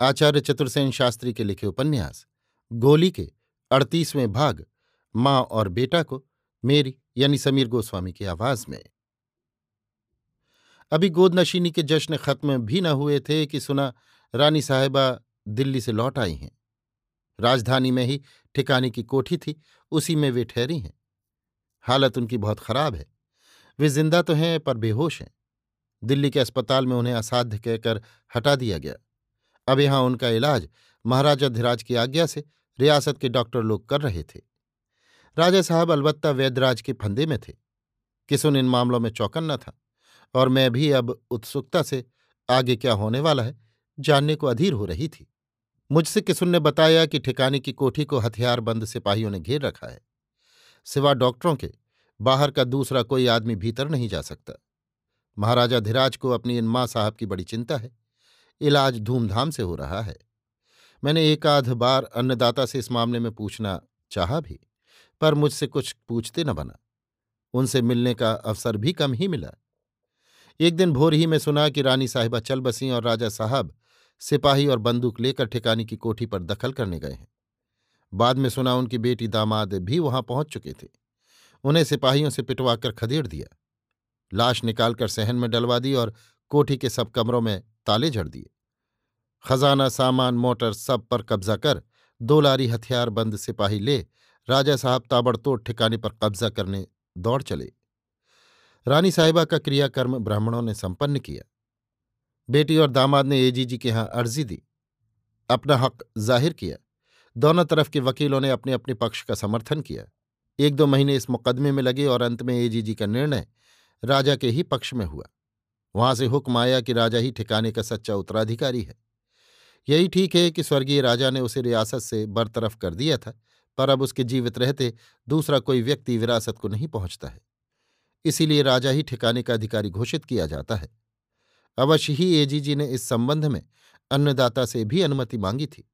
आचार्य चतुर्सेन शास्त्री के लिखे उपन्यास, गोली के अड़तीसवें भाग, माँ और बेटा को, मेरी यानी समीर गोस्वामी की आवाज़ में। अभी गोदनशीनी के जश्न खत्म भी न हुए थे कि सुना, रानी साहेबा दिल्ली से लौट आई हैं। राजधानी में ही ठिकाने की कोठी थी, उसी में वे ठहरी हैं। हालत उनकी बहुत खराब है। वे ज़िंदा तो हैं, पर बेहोश हैं। दिल्ली के अस्पताल में उन्हें असाध्य कहकर हटा दिया गया। अब यहाँ उनका इलाज महाराजा धीराज की आज्ञा से रियासत के डॉक्टर लोग कर रहे थे। राजा साहब अलबत्ता वैद्यराज के फंदे में थे। किसुन इन मामलों में चौकन न था? और मैं भी अब उत्सुकता से आगे क्या होने वाला है, जानने को अधीर हो रही थी। मुझसे किसुन ने बताया कि ठिकाने की कोठी को हथियारबंद सिपाहियों ने घेर रखा है? सिवा डॉक्टरों के, बाहर का दूसरा कोई आदमी भीतर नहीं जा सकता। महाराजा धीराज को अपनी इन माँ साहब की बड़ी चिंता है। इलाज धूमधाम से हो रहा है। मैंने एक आध बार अन्नदाता से इस मामले में पूछना चाहा भी, पर मुझसे कुछ पूछते न बना। उनसे मिलने का अवसर भी कम ही मिला। एक दिन भोर ही में सुना कि रानी साहिबा चल बसी और राजा साहब सिपाही और बंदूक लेकर ठिकानी की कोठी पर दखल करने गए हैं। बाद में सुना उनकी बेटी दामाद भी वहाँ पहुँच चुके थे। उन्हें सिपाहियों से पिटवाकर खदेड़ दिया। लाश निकालकर सहन में डलवा दी और कोठी के सब कमरों में ताले झड़ दिए। खजाना, सामान, मोटर सब पर कब्जा कर दो लारी हथियार बंद सिपाही ले राजा साहब ताबड़तोड़ ठिकाने पर कब्जा करने दौड़ चले। रानी साहिबा का क्रियाकर्म ब्राह्मणों ने संपन्न किया। बेटी और दामाद ने एजीजी के यहाँ अर्जी दी। अपना हक ज़ाहिर किया। दोनों तरफ़ के वकीलों ने अपने अपने पक्ष का समर्थन किया। एक दो महीने इस मुकदमे में लगे और अंत में एजीजी का निर्णय राजा के ही पक्ष में हुआ। वहाँ से हुक्म आया कि राजा ही ठिकाने का सच्चा उत्तराधिकारी है। यही ठीक है कि स्वर्गीय राजा ने उसे रियासत से बरतरफ कर दिया था, पर अब उसके जीवित रहते दूसरा कोई व्यक्ति विरासत को नहीं पहुँचता है। इसीलिए राजा ही ठिकाने का अधिकारी घोषित किया जाता है। अवश्य ही एजीजी ने इस संबंध में अन्नदाता से भी अनुमति मांगी थी।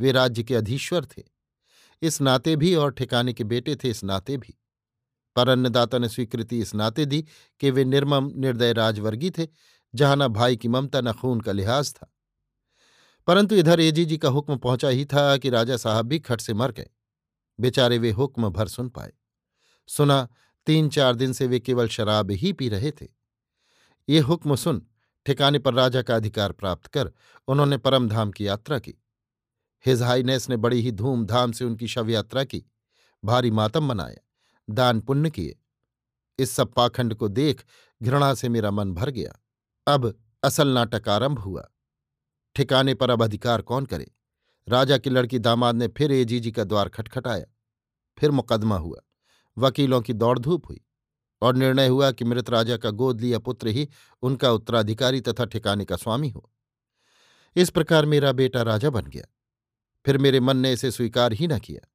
वे राज्य के अधीश्वर थे। इस नाते भी और ठिकाने के बेटे थे इस नाते भी। पर अन्नदाता ने स्वीकृति इस नाते दी कि वे निर्मम, निर्दय राजवर्गी थे, जहाँ न भाई की ममता, न खून का लिहाज था। परंतु इधर एजीजी का हुक्म पहुँचा ही था कि राजा साहब भी खट से मर गए। बेचारे वे हुक्म भर सुन पाए। सुना तीन चार दिन से वे केवल शराब ही पी रहे थे। ये हुक्म सुन, ठिकाने पर राजा का अधिकार प्राप्त कर उन्होंने परमधाम की यात्रा की। हिज हाईनेस ने बड़ी ही धूमधाम से उनकी शव यात्रा की, भारी मातम मनाया। दान पुण्य किए। इस सब पाखंड को देख घृणा से मेरा मन भर गया। अब असल नाटक आरंभ हुआ। ठिकाने पर अब अधिकार कौन करे? राजा की लड़की दामाद ने फिर एजीजी का द्वार खटखटाया। फिर मुकदमा हुआ। वकीलों की दौड़ धूप हुई और निर्णय हुआ कि मृत राजा का गोद लिया पुत्र ही उनका उत्तराधिकारी तथा ठिकाने का स्वामी हो। इस प्रकार मेरा बेटा राजा बन गया। फिर मेरे मन ने इसे स्वीकार ही न किया।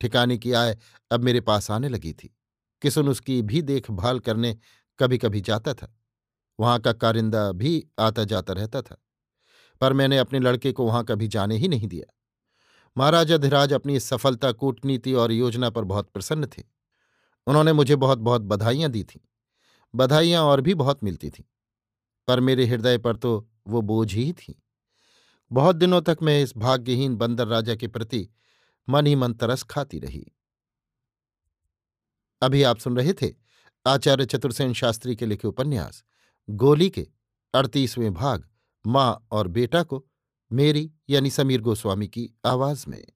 ठिकाने की आय अब मेरे पास आने लगी थी। किसुन उसकी भी देखभाल करने कभी कभी जाता था। वहाँ का कारिंदा भी आता जाता रहता था। पर मैंने अपने लड़के को वहाँ कभी जाने ही नहीं दिया। महाराजा धिराज अपनी सफलता, कूटनीति और योजना पर बहुत प्रसन्न थे। उन्होंने मुझे बहुत बहुत बधाइयाँ दी थीं। बधाइयाँ और भी बहुत मिलती थीं। पर मेरे हृदय पर तो वो बोझ ही थी। बहुत दिनों तक मैं इस भाग्यहीन बंदर राजा के प्रति मन ही मन तरस खाती रही। अभी आप सुन रहे थे आचार्य चतुर्सेन शास्त्री के लिखे उपन्यास, गोली के अड़तीसवें भाग, माँ और बेटा को, मेरी यानी समीर गोस्वामी की आवाज़ में।